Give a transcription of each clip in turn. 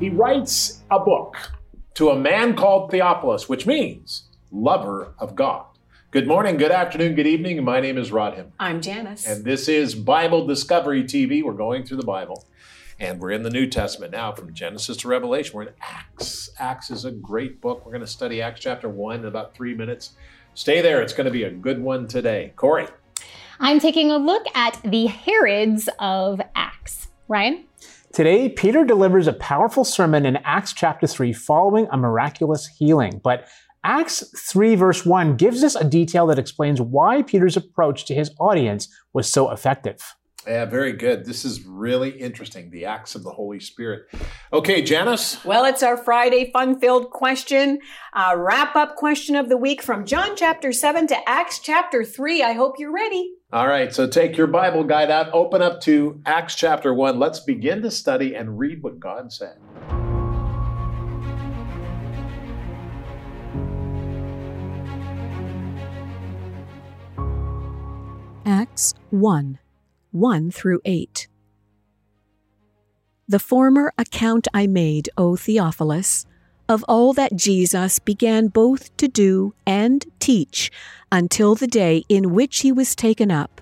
he writes a book to a man called Theophilus, which means lover of God. Good morning, good afternoon, good evening. My name is Rod Hembree. I'm Janice. And this is Bible Discovery TV. We're going through the Bible. And we're in the New Testament now, from Genesis to Revelation. We're in Acts. Acts is a great book. We're going to study Acts chapter 1 in about three minutes. Stay there. It's going to be a good one today. Corey. I'm taking a look at the Herods of Acts. Ryan? Today, Peter delivers a powerful sermon in Acts chapter 3 following a miraculous healing. But Acts 3, verse 1 gives us a detail that explains why Peter's approach to his audience was so effective. Yeah, very good. This is really interesting. The acts of the Holy Spirit. Okay, Janice. Well, it's our Friday fun filled question, uh, wrap up question of the week from John chapter 7 to Acts chapter 3. I hope you're ready. All right, so take your Bible guide out, open up to Acts chapter 1. Let's begin to study and read what God said. Acts 1 1 through 8. The former account I made, O Theophilus, of all that Jesus began both to do and teach until the day in which he was taken up,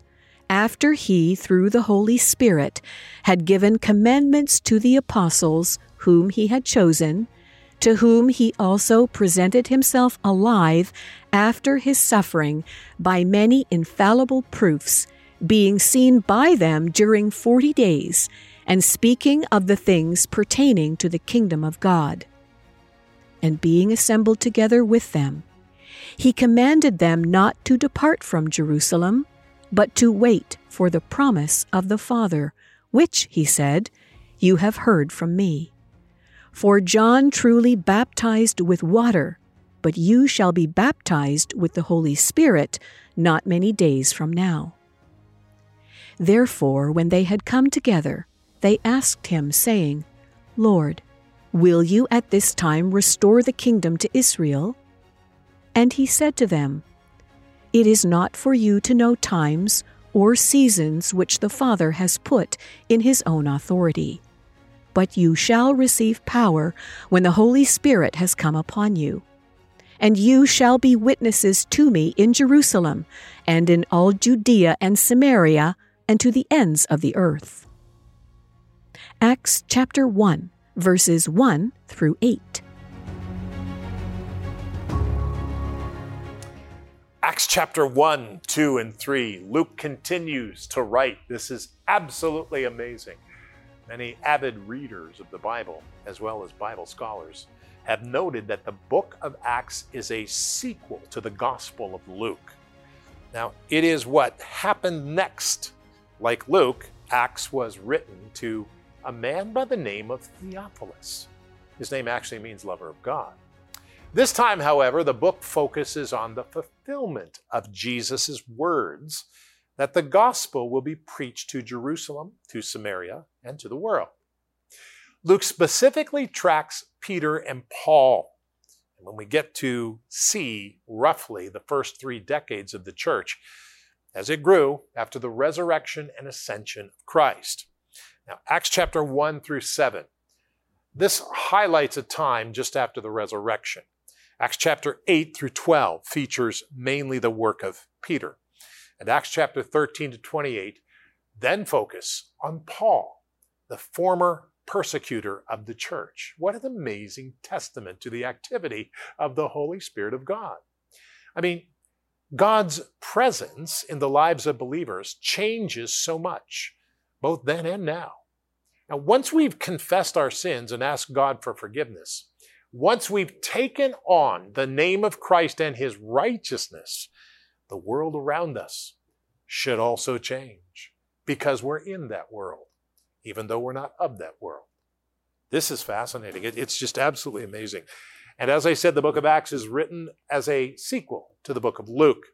after he, through the Holy Spirit, had given commandments to the apostles whom he had chosen, to whom he also presented himself alive after his suffering by many infallible proofs, being seen by them during forty days, and speaking of the things pertaining to the kingdom of God. And being assembled together with them, he commanded them not to depart from Jerusalem, but to wait for the promise of the Father, which, he said, you have heard from me. For John truly baptized with water, but you shall be baptized with the Holy Spirit not many days from now. Therefore, when they had come together, they asked him, saying, Lord, will you at this time restore the kingdom to Israel? And he said to them, It is not for you to know times or seasons which the Father has put in his own authority but you shall receive power when the Holy Spirit has come upon you. And you shall be witnesses to me in Jerusalem, and in all Judea and Samaria, and to the ends of the earth. Acts chapter 1, verses 1 through 8. Acts chapter 1, 2, and 3. Luke continues to write. This is absolutely amazing. Many avid readers of the Bible, as well as Bible scholars, have noted that the book of Acts is a sequel to the Gospel of Luke. Now, it is what happened next. Like Luke, Acts was written to a man by the name of Theophilus. His name actually means lover of God. This time, however, the book focuses on the fulfillment of Jesus' words that the gospel will be preached to Jerusalem, to Samaria, and to the world. Luke specifically tracks Peter and Paul. And when we get to see roughly the first three decades of the church as it grew after the resurrection and ascension of Christ. Now, Acts chapter 1 through 7. This highlights a time just after the resurrection. Acts chapter 8 through 12 features mainly the work of Peter and Acts chapter 13 to 28 then focus on Paul, the former persecutor of the church. What an amazing testament to the activity of the Holy Spirit of God. I mean, God's presence in the lives of believers changes so much, both then and now. Now, once we've confessed our sins and asked God for forgiveness, once we've taken on the name of Christ and his righteousness, the world around us should also change because we're in that world, even though we're not of that world. This is fascinating. it's just absolutely amazing. And as I said, the book of Acts is written as a sequel to the book of Luke.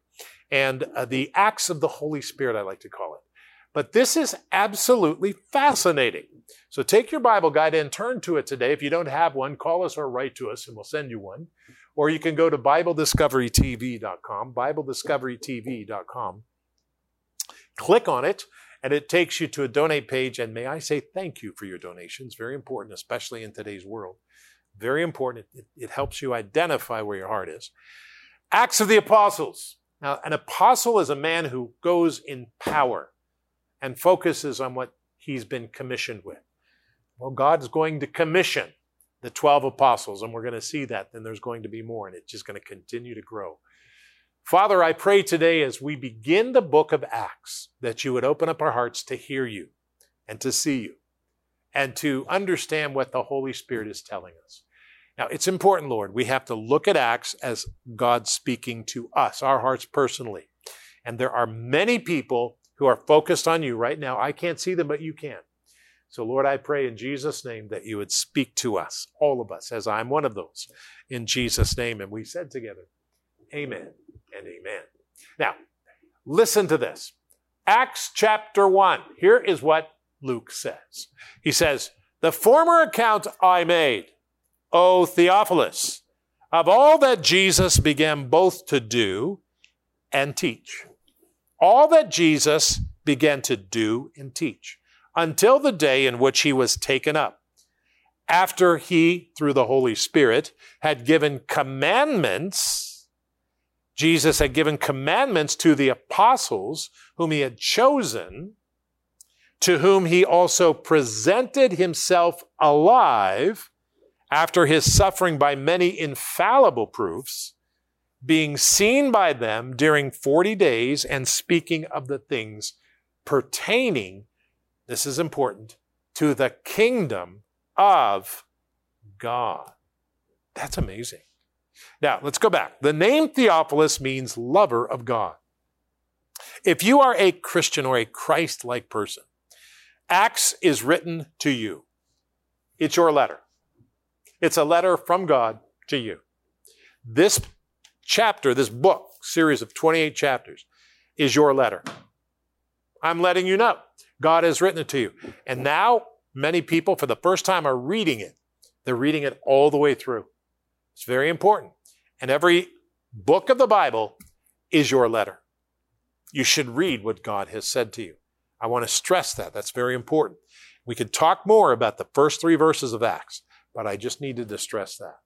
And uh, the Acts of the Holy Spirit, I like to call it. But this is absolutely fascinating. So take your Bible guide and turn to it today. If you don't have one, call us or write to us and we'll send you one. Or you can go to BibleDiscoveryTV.com, BibleDiscoveryTV.com, click on it, And it takes you to a donate page. And may I say thank you for your donations. Very important, especially in today's world. Very important. It, it helps you identify where your heart is. Acts of the Apostles. Now, an apostle is a man who goes in power and focuses on what he's been commissioned with. Well, God's going to commission the 12 apostles, and we're going to see that. Then there's going to be more, and it's just going to continue to grow. Father, I pray today as we begin the book of Acts that you would open up our hearts to hear you and to see you and to understand what the Holy Spirit is telling us. Now, it's important, Lord. We have to look at Acts as God speaking to us, our hearts personally. And there are many people who are focused on you right now. I can't see them, but you can. So, Lord, I pray in Jesus' name that you would speak to us, all of us, as I'm one of those, in Jesus' name. And we said together, Amen and Amen. Now, listen to this Acts chapter 1. Here is what Luke says He says, The former account I made, O Theophilus, of all that Jesus began both to do and teach all that Jesus began to do and teach until the day in which he was taken up. After he, through the Holy Spirit, had given commandments, Jesus had given commandments to the apostles whom he had chosen, to whom he also presented himself alive after his suffering by many infallible proofs being seen by them during 40 days and speaking of the things pertaining, this is important, to the kingdom of God. That's amazing. Now, let's go back. The name Theophilus means lover of God. If you are a Christian or a Christ like person, Acts is written to you. It's your letter. It's a letter from God to you. This chapter, this book, series of 28 chapters, is your letter. I'm letting you know. God has written it to you. And now, many people, for the first time, are reading it. They're reading it all the way through. It's very important. And every book of the Bible is your letter. You should read what God has said to you. I want to stress that. That's very important. We could talk more about the first three verses of Acts, but I just needed to stress that.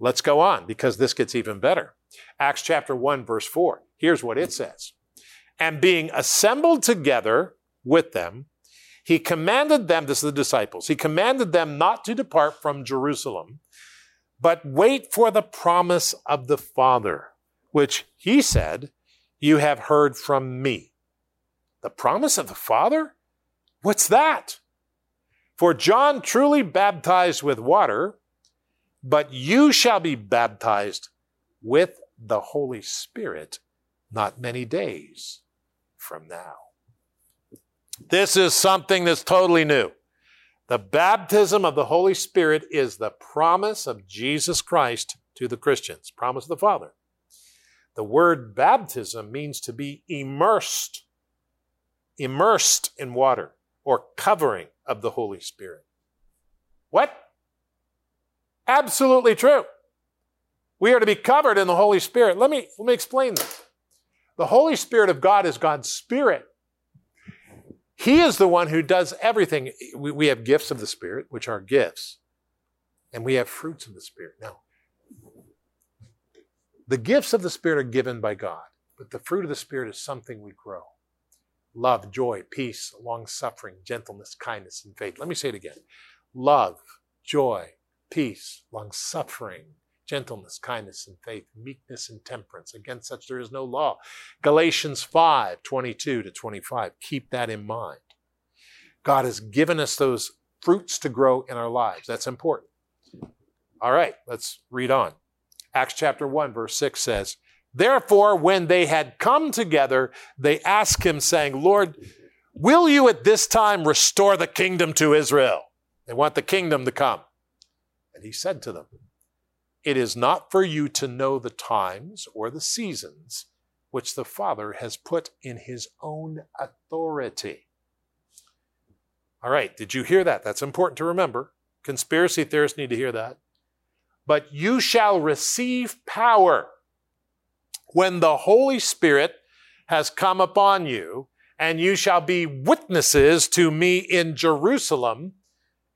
Let's go on because this gets even better. Acts chapter 1, verse 4. Here's what it says. And being assembled together with them, he commanded them, this is the disciples, he commanded them not to depart from Jerusalem, but wait for the promise of the Father, which he said, You have heard from me. The promise of the Father? What's that? For John truly baptized with water, but you shall be baptized with the Holy Spirit not many days from now. This is something that's totally new. The baptism of the Holy Spirit is the promise of Jesus Christ to the Christians, promise of the Father. The word baptism means to be immersed, immersed in water or covering of the Holy Spirit. What? Absolutely true. We are to be covered in the Holy Spirit. Let me, let me explain this. The Holy Spirit of God is God's Spirit. He is the one who does everything. We, we have gifts of the Spirit, which are gifts, and we have fruits of the Spirit. Now, the gifts of the Spirit are given by God, but the fruit of the Spirit is something we grow love, joy, peace, long suffering, gentleness, kindness, and faith. Let me say it again love, joy, peace, long suffering, gentleness, kindness, and faith, meekness, and temperance. Against such there is no law. Galatians 5 22 to 25. Keep that in mind. God has given us those fruits to grow in our lives. That's important. All right, let's read on. Acts chapter 1, verse 6 says, Therefore, when they had come together, they asked him, saying, Lord, will you at this time restore the kingdom to Israel? They want the kingdom to come. And he said to them, It is not for you to know the times or the seasons which the Father has put in his own authority. All right, did you hear that? That's important to remember. Conspiracy theorists need to hear that. But you shall receive power when the Holy Spirit has come upon you, and you shall be witnesses to me in Jerusalem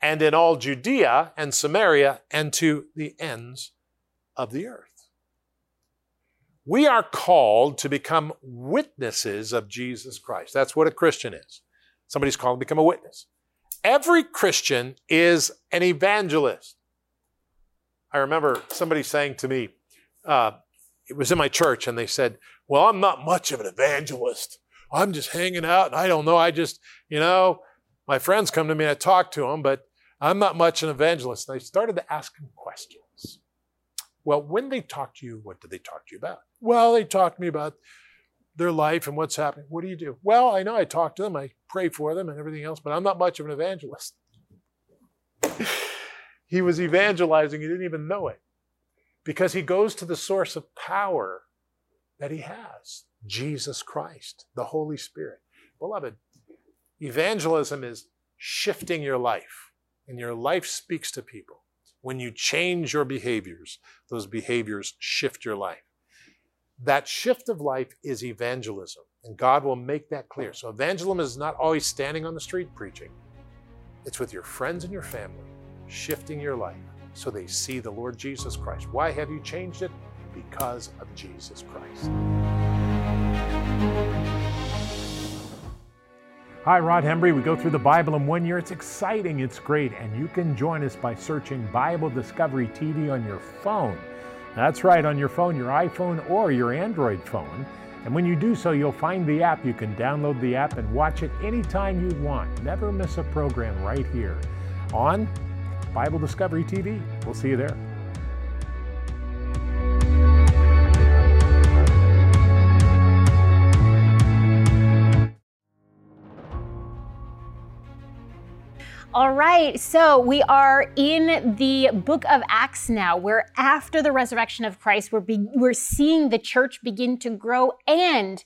and in all Judea and Samaria and to the ends of the earth. We are called to become witnesses of Jesus Christ. That's what a Christian is. Somebody's called to become a witness. Every Christian is an evangelist. I remember somebody saying to me, uh, it was in my church, and they said, Well, I'm not much of an evangelist. I'm just hanging out, and I don't know. I just, you know, my friends come to me and I talk to them, but I'm not much an evangelist. And I started to ask them questions. Well, when they talk to you, what do they talk to you about? Well, they talk to me about their life and what's happening. What do you do? Well, I know I talk to them, I pray for them and everything else, but I'm not much of an evangelist. he was evangelizing, he didn't even know it because he goes to the source of power that he has Jesus Christ, the Holy Spirit. Beloved, evangelism is shifting your life, and your life speaks to people. When you change your behaviors, those behaviors shift your life. That shift of life is evangelism, and God will make that clear. So, evangelism is not always standing on the street preaching, it's with your friends and your family, shifting your life so they see the Lord Jesus Christ. Why have you changed it? Because of Jesus Christ. Hi, Rod Hembree. We go through the Bible in one year. It's exciting, it's great, and you can join us by searching Bible Discovery TV on your phone. That's right, on your phone, your iPhone or your Android phone. And when you do so, you'll find the app. You can download the app and watch it anytime you want. Never miss a program right here on Bible Discovery TV. We'll see you there. All right, so we are in the book of Acts now, where after the resurrection of Christ, we're, be- we're seeing the church begin to grow and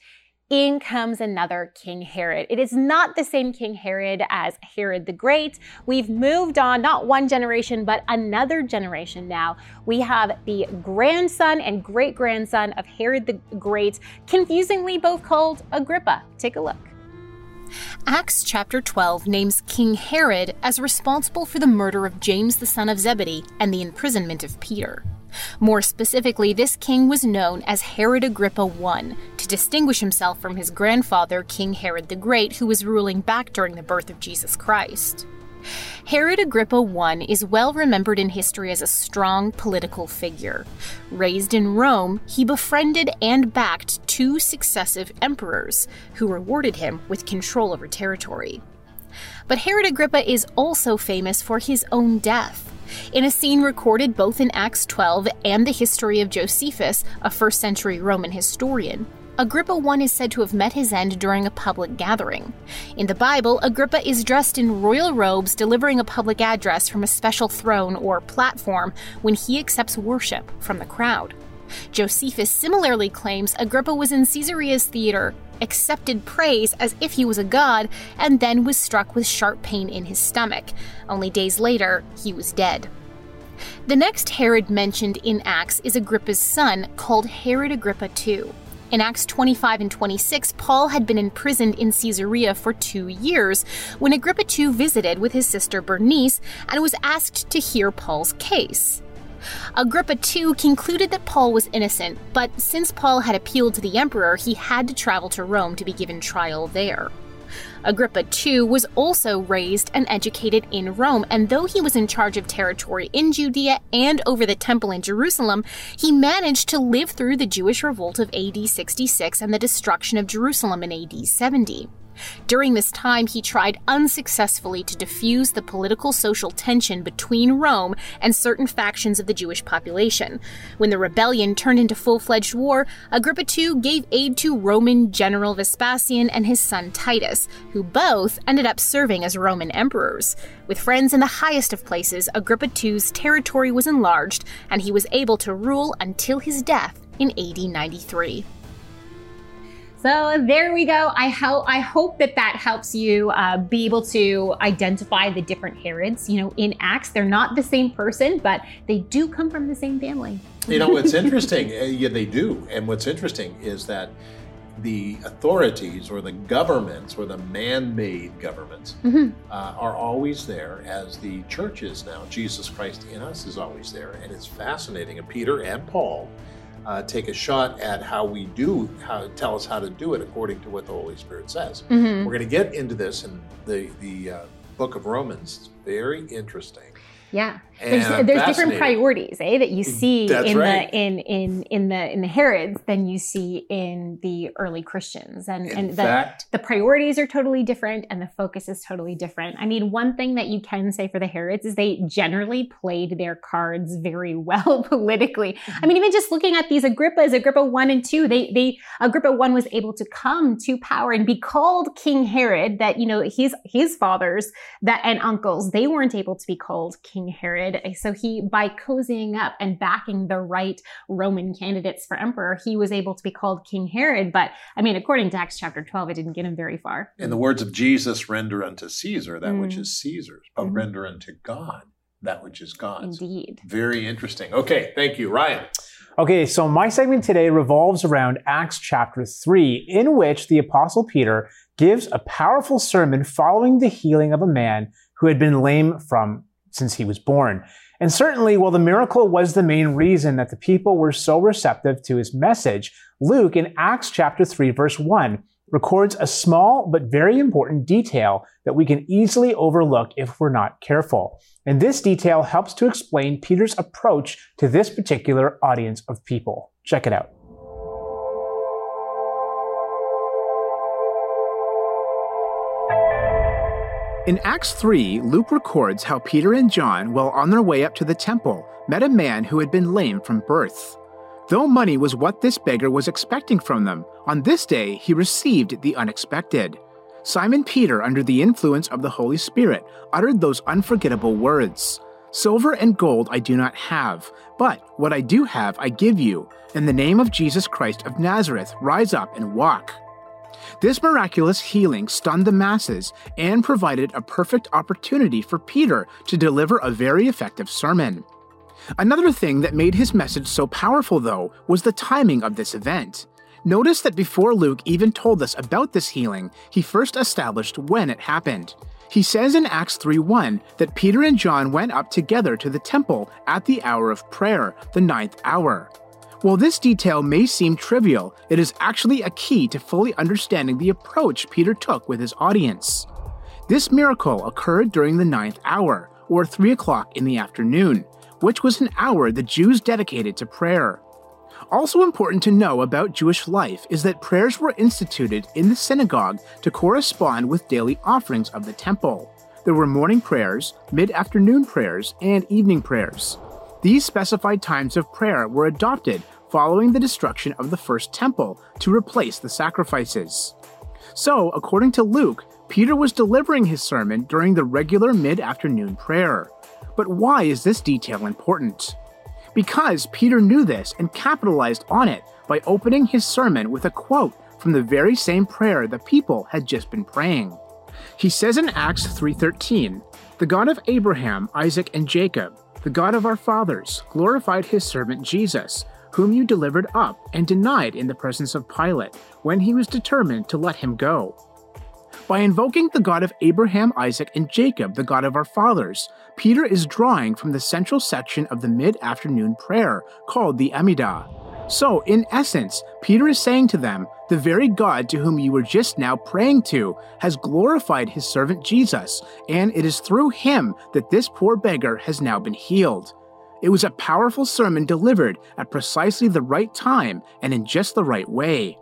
in comes another King Herod. It is not the same King Herod as Herod the Great. We've moved on, not one generation, but another generation now. We have the grandson and great grandson of Herod the Great, confusingly both called Agrippa. Take a look. Acts chapter 12 names King Herod as responsible for the murder of James the son of Zebedee and the imprisonment of Peter. More specifically, this king was known as Herod Agrippa I to distinguish himself from his grandfather, King Herod the Great, who was ruling back during the birth of Jesus Christ. Herod Agrippa I is well remembered in history as a strong political figure. Raised in Rome, he befriended and backed two successive emperors, who rewarded him with control over territory. But Herod Agrippa is also famous for his own death. In a scene recorded both in Acts 12 and the history of Josephus, a first century Roman historian, Agrippa I is said to have met his end during a public gathering. In the Bible, Agrippa is dressed in royal robes delivering a public address from a special throne or platform when he accepts worship from the crowd. Josephus similarly claims Agrippa was in Caesarea's theater, accepted praise as if he was a god, and then was struck with sharp pain in his stomach. Only days later, he was dead. The next Herod mentioned in Acts is Agrippa's son, called Herod Agrippa II. In Acts 25 and 26, Paul had been imprisoned in Caesarea for two years when Agrippa II visited with his sister Bernice and was asked to hear Paul's case. Agrippa II concluded that Paul was innocent, but since Paul had appealed to the emperor, he had to travel to Rome to be given trial there. Agrippa II was also raised and educated in Rome, and though he was in charge of territory in Judea and over the temple in Jerusalem, he managed to live through the Jewish revolt of AD 66 and the destruction of Jerusalem in AD 70. During this time, he tried unsuccessfully to diffuse the political social tension between Rome and certain factions of the Jewish population. When the rebellion turned into full fledged war, Agrippa II gave aid to Roman General Vespasian and his son Titus, who both ended up serving as Roman emperors. With friends in the highest of places, Agrippa II's territory was enlarged, and he was able to rule until his death in AD 93. So there we go. I hope I hope that that helps you uh, be able to identify the different Herods. You know, in Acts, they're not the same person, but they do come from the same family. You know what's interesting? Uh, yeah, they do. And what's interesting is that the authorities or the governments or the man-made governments mm-hmm. uh, are always there as the church is now jesus christ in us is always there and it's fascinating and peter and paul uh, take a shot at how we do how tell us how to do it according to what the holy spirit says. Mm-hmm. we're going to get into this in the the uh, book of romans. It's very interesting. Yeah, there's, there's different priorities, eh, that you see That's in right. the in in in the in the Herods than you see in the early Christians, and in and fact, the the priorities are totally different, and the focus is totally different. I mean, one thing that you can say for the Herods is they generally played their cards very well politically. Mm-hmm. I mean, even just looking at these Agrippas, Agrippa one and two, they they Agrippa one was able to come to power and be called King Herod. That you know his his fathers that and uncles they weren't able to be called King King Herod. So he, by cozying up and backing the right Roman candidates for emperor, he was able to be called King Herod. But I mean, according to Acts chapter 12, it didn't get him very far. In the words of Jesus, render unto Caesar that mm. which is Caesar's, but mm-hmm. render unto God that which is God's. Indeed. Very interesting. Okay, thank you. Ryan. Okay, so my segment today revolves around Acts chapter 3, in which the Apostle Peter gives a powerful sermon following the healing of a man who had been lame from since he was born. And certainly, while the miracle was the main reason that the people were so receptive to his message, Luke in Acts chapter 3 verse 1 records a small but very important detail that we can easily overlook if we're not careful. And this detail helps to explain Peter's approach to this particular audience of people. Check it out. In Acts 3, Luke records how Peter and John, while on their way up to the temple, met a man who had been lame from birth. Though money was what this beggar was expecting from them, on this day he received the unexpected. Simon Peter, under the influence of the Holy Spirit, uttered those unforgettable words Silver and gold I do not have, but what I do have I give you. In the name of Jesus Christ of Nazareth, rise up and walk. This miraculous healing stunned the masses and provided a perfect opportunity for Peter to deliver a very effective sermon. Another thing that made his message so powerful, though, was the timing of this event. Notice that before Luke even told us about this healing, he first established when it happened. He says in Acts 3:1 that Peter and John went up together to the temple at the hour of prayer, the ninth hour. While this detail may seem trivial, it is actually a key to fully understanding the approach Peter took with his audience. This miracle occurred during the ninth hour, or 3 o'clock in the afternoon, which was an hour the Jews dedicated to prayer. Also important to know about Jewish life is that prayers were instituted in the synagogue to correspond with daily offerings of the temple. There were morning prayers, mid afternoon prayers, and evening prayers. These specified times of prayer were adopted following the destruction of the first temple to replace the sacrifices. So, according to Luke, Peter was delivering his sermon during the regular mid afternoon prayer. But why is this detail important? Because Peter knew this and capitalized on it by opening his sermon with a quote from the very same prayer the people had just been praying. He says in Acts 3:13, "The God of Abraham, Isaac, and Jacob, the God of our fathers, glorified his servant Jesus, whom you delivered up and denied in the presence of Pilate, when he was determined to let him go. By invoking the God of Abraham, Isaac, and Jacob, the God of our fathers, Peter is drawing from the central section of the mid afternoon prayer called the Amidah. So, in essence, Peter is saying to them, The very God to whom you were just now praying to has glorified his servant Jesus, and it is through him that this poor beggar has now been healed. It was a powerful sermon delivered at precisely the right time and in just the right way.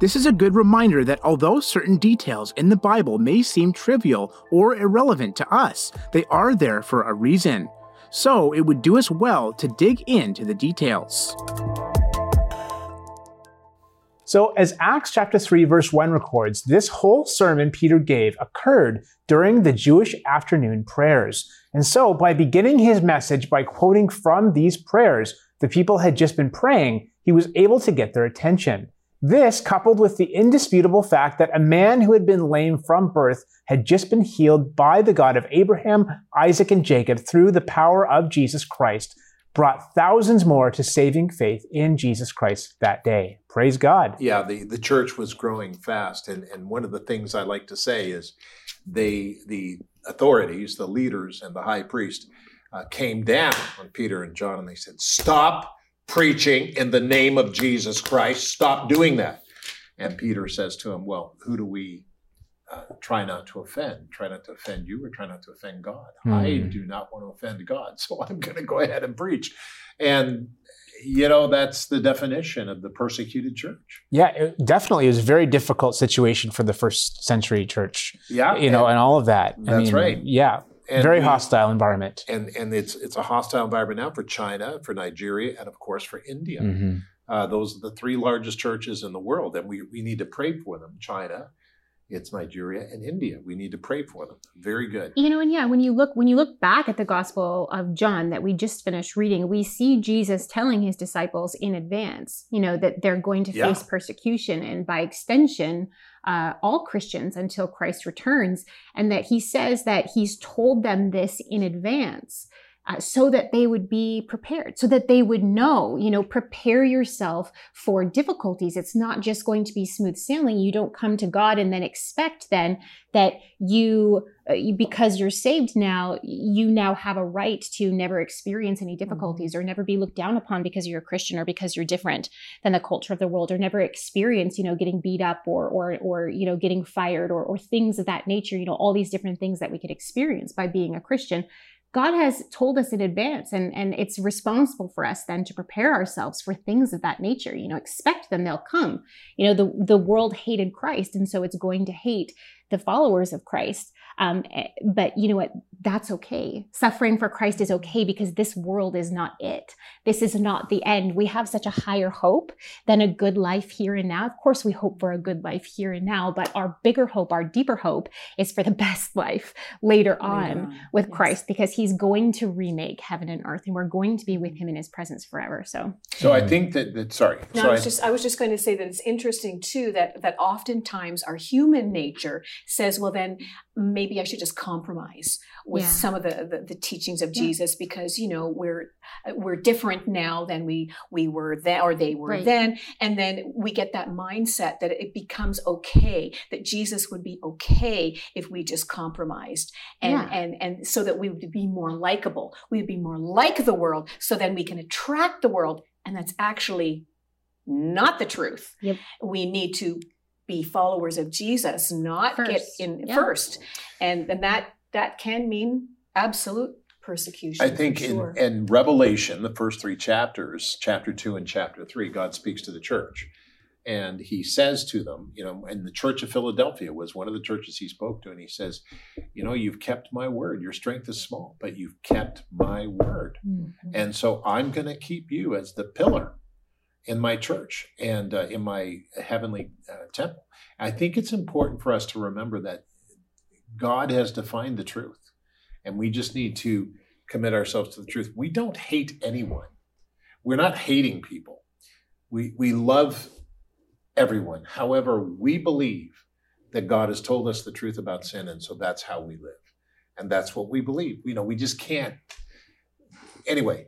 This is a good reminder that although certain details in the Bible may seem trivial or irrelevant to us, they are there for a reason. So it would do us well to dig into the details. So, as Acts chapter 3, verse 1 records, this whole sermon Peter gave occurred during the Jewish afternoon prayers. And so, by beginning his message by quoting from these prayers the people had just been praying, he was able to get their attention. This, coupled with the indisputable fact that a man who had been lame from birth had just been healed by the God of Abraham, Isaac, and Jacob through the power of Jesus Christ, brought thousands more to saving faith in Jesus Christ that day. Praise God. Yeah, the, the church was growing fast. And, and one of the things I like to say is they, the authorities, the leaders, and the high priest uh, came down on Peter and John and they said, Stop preaching in the name of Jesus Christ. Stop doing that. And Peter says to him, Well, who do we uh, try not to offend? Try not to offend you or try not to offend God? Hmm. I do not want to offend God, so I'm going to go ahead and preach. And, you know, that's the definition of the persecuted church. Yeah, it definitely is a very difficult situation for the first century church, Yeah. you know, and all of that. I That's mean, right. Yeah, and very we- hostile environment. And, and it's, it's a hostile environment now for China, for Nigeria, and of course for India. Mhm. Uh, those are the three largest churches in the world, and we, we need to pray for them. China, it's Nigeria, and India. We need to pray for them. Very good. You know, and yeah, when you look when you look back at the Gospel of John that we just finished reading, we see Jesus telling his disciples in advance, you know, that they're going to Yeah. face persecution, and by extension, uh, all Christians until Christ returns, and that he says that he's told them this in advance. Uh, so that they would be prepared, so that they would know, you know, prepare yourself for difficulties. It's not just going to be smooth sailing. You don't come to God and then expect then that you, uh, you- because you're saved now, you now have a right to never experience any difficulties or never be looked down upon because you're a Christian or because you're different than the culture of the world or never experience, you know, getting beat up or, or, or, you know, getting fired or, or things of that nature, you know, all these different things that we could experience by being a Christian. God has told us in advance, and, and it's responsible for us then to prepare ourselves for things of that nature. You know, expect them, they'll come. You know, the, the world hated Christ, and so it's going to hate the followers of Christ. Um, eh, but you know what? That's okay. Suffering for Christ is okay because this world is not it. This is not the end. We have such a higher hope than a good life here and now. Of course, we hope for a good life here and now, but our bigger hope, our deeper hope, is for the best life later on with Yes. Christ because he's going to remake heaven and earth and we're going to be with him in his presence forever. So, So I think that, that sorry. No, so I was just I was just going to say that it's interesting too that that oftentimes our human nature says, well, then maybe I should just compromise with Yeah. some of the, the the teachings of Yeah. Jesus because you know we're uh, we're different now than we we were then or they were Right. then, and then we get that mindset that it becomes okay that Jesus would be okay if we just compromised and Yeah. and and so that we would be more likable, we would be more like the world, so then we can attract the world, and that's actually not the truth. Yep. We need to be followers of Jesus, not get in Yeah. first, and and that that can mean absolute persecution. I think for in, in Revelation, the first three chapters, chapter two and chapter three, God speaks to the church. And he says to them, you know, and the church of Philadelphia was one of the churches he spoke to. And he says, you know, you've kept my word. Your strength is small, but you've kept my word. Mm-hmm. And so I'm going to keep you as the pillar in my church and uh, in my heavenly uh, temple. I think it's important for us to remember that God has defined the truth, and we just need to commit ourselves to the truth. We don't hate anyone. We're not hating people. We we love everyone. However, we believe that God has told us the truth about sin, and so that's how we live, and that's what we believe. You know, we just can't. Anyway,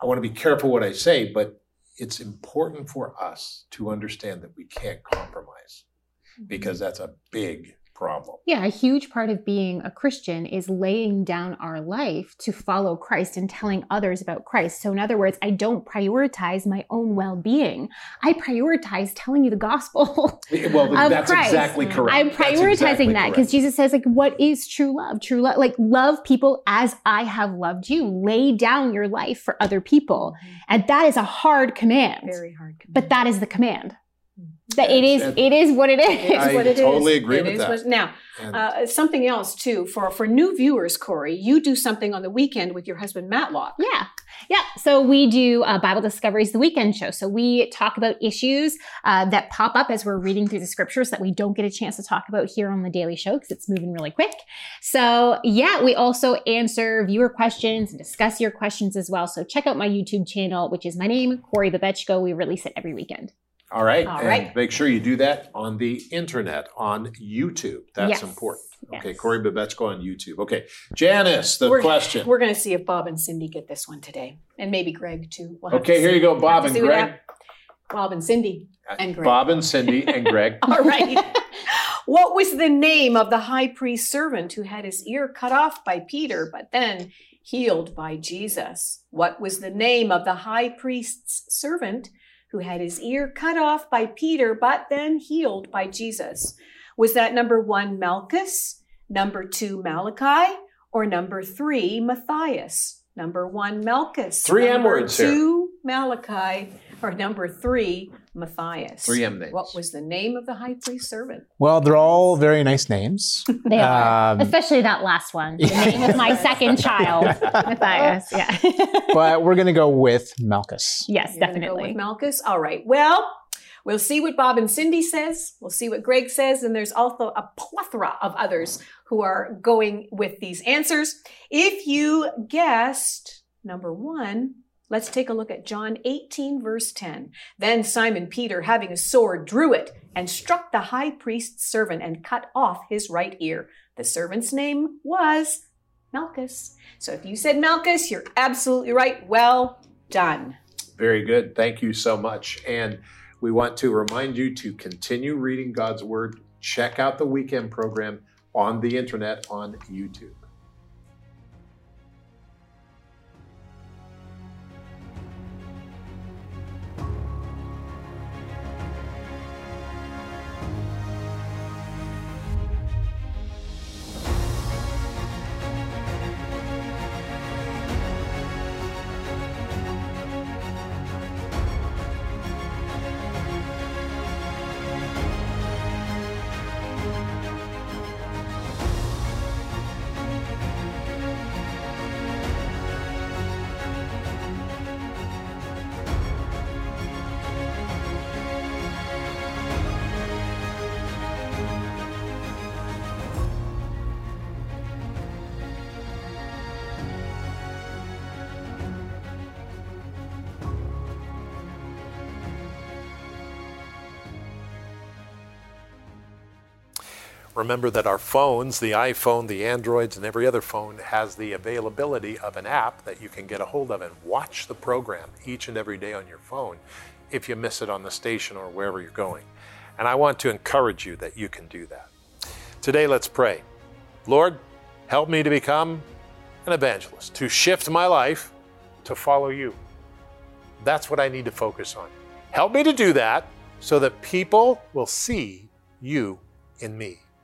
I want to be careful what I say, but it's important for us to understand that we can't compromise mm-hmm. because that's a big problem. yeah, a huge part of being a Christian is laying down our life to follow Christ and telling others about Christ. So, in other words, I don't prioritize my own well being, I prioritize telling you the gospel. Well, Of that's Christ. exactly mm. correct. I'm prioritizing exactly that because Jesus says, like, what is true love? True love, like, love people as I have loved you. Lay down your life for other people. Mm. And that is a hard command. very hard. But that is the command. That it Yes, is, and- it is what it is. It's I what it is. totally agree It with is that. what- now, uh, something else too for for new viewers, Corey, you do something on the weekend with your husband Matlock. Yeah. Yeah. So we do uh, Bible Discoveries, the weekend show. So we talk about issues uh, that pop up as we're reading through the scriptures that we don't get a chance to talk about here on the daily show because it's moving really quick. So yeah, we also answer viewer questions and discuss your questions as well. So check out my YouTube channel, which is my name, Corey Babechko. We release it every weekend. All right. All and right. make sure you do that on the internet, on YouTube. That's Yes. important. Okay, Corey Babetsko on YouTube. Okay, Janice, the we're, question. We're going to see if Bob and Cindy get this one today, and maybe Greg too. We'll Okay, here see. you go, Bob Have to uh, and Greg. Bob and Cindy and Greg. Bob and Cindy and Greg. All right. what was the name of the high priest servant who had his ear cut off by Peter, but then healed by Jesus? What was the name of the high priest's servant who had his ear cut off by Peter, but then healed by Jesus? Was that number one, Malchus, number two, Malachi, or number three, Matthias? Number one, Malchus. Three M words here. two, Malachi, or number three, Matthias. Three M names. What was the name of the high priest servant? Well, they're all very nice names. They are. Um, Especially that last one. The name of my second child, Matthias. Yeah. but we're going to go with Malchus. yes, You're gonna Go definitely. with Malchus. All right. Well, we'll see what Bob and Cindy says. We'll see what Greg says, and there's also a plethora of others who are going with these answers. If you guessed number one, let's take a look at John 18, verse 10. Then Simon Peter, having a sword, drew it and struck the high priest's servant and cut off his right ear. The servant's name was Malchus. So if you said Malchus, you're absolutely right. Well done. Very good. Thank you so much. And we want to remind you to continue reading God's Word. Check out the weekend program on the internet on YouTube. Remember that our phones, the iPhone, the Androids, and every other phone, has the availability of an app that you can get a hold of and watch the program each and every day on your phone if you miss it on the station or wherever you're going. And I want to encourage you that you can do that. Today, let's pray. Lord, help me to become an evangelist, to shift my life to follow you. That's what I need to focus on. Help me to do that so that people will see you in me.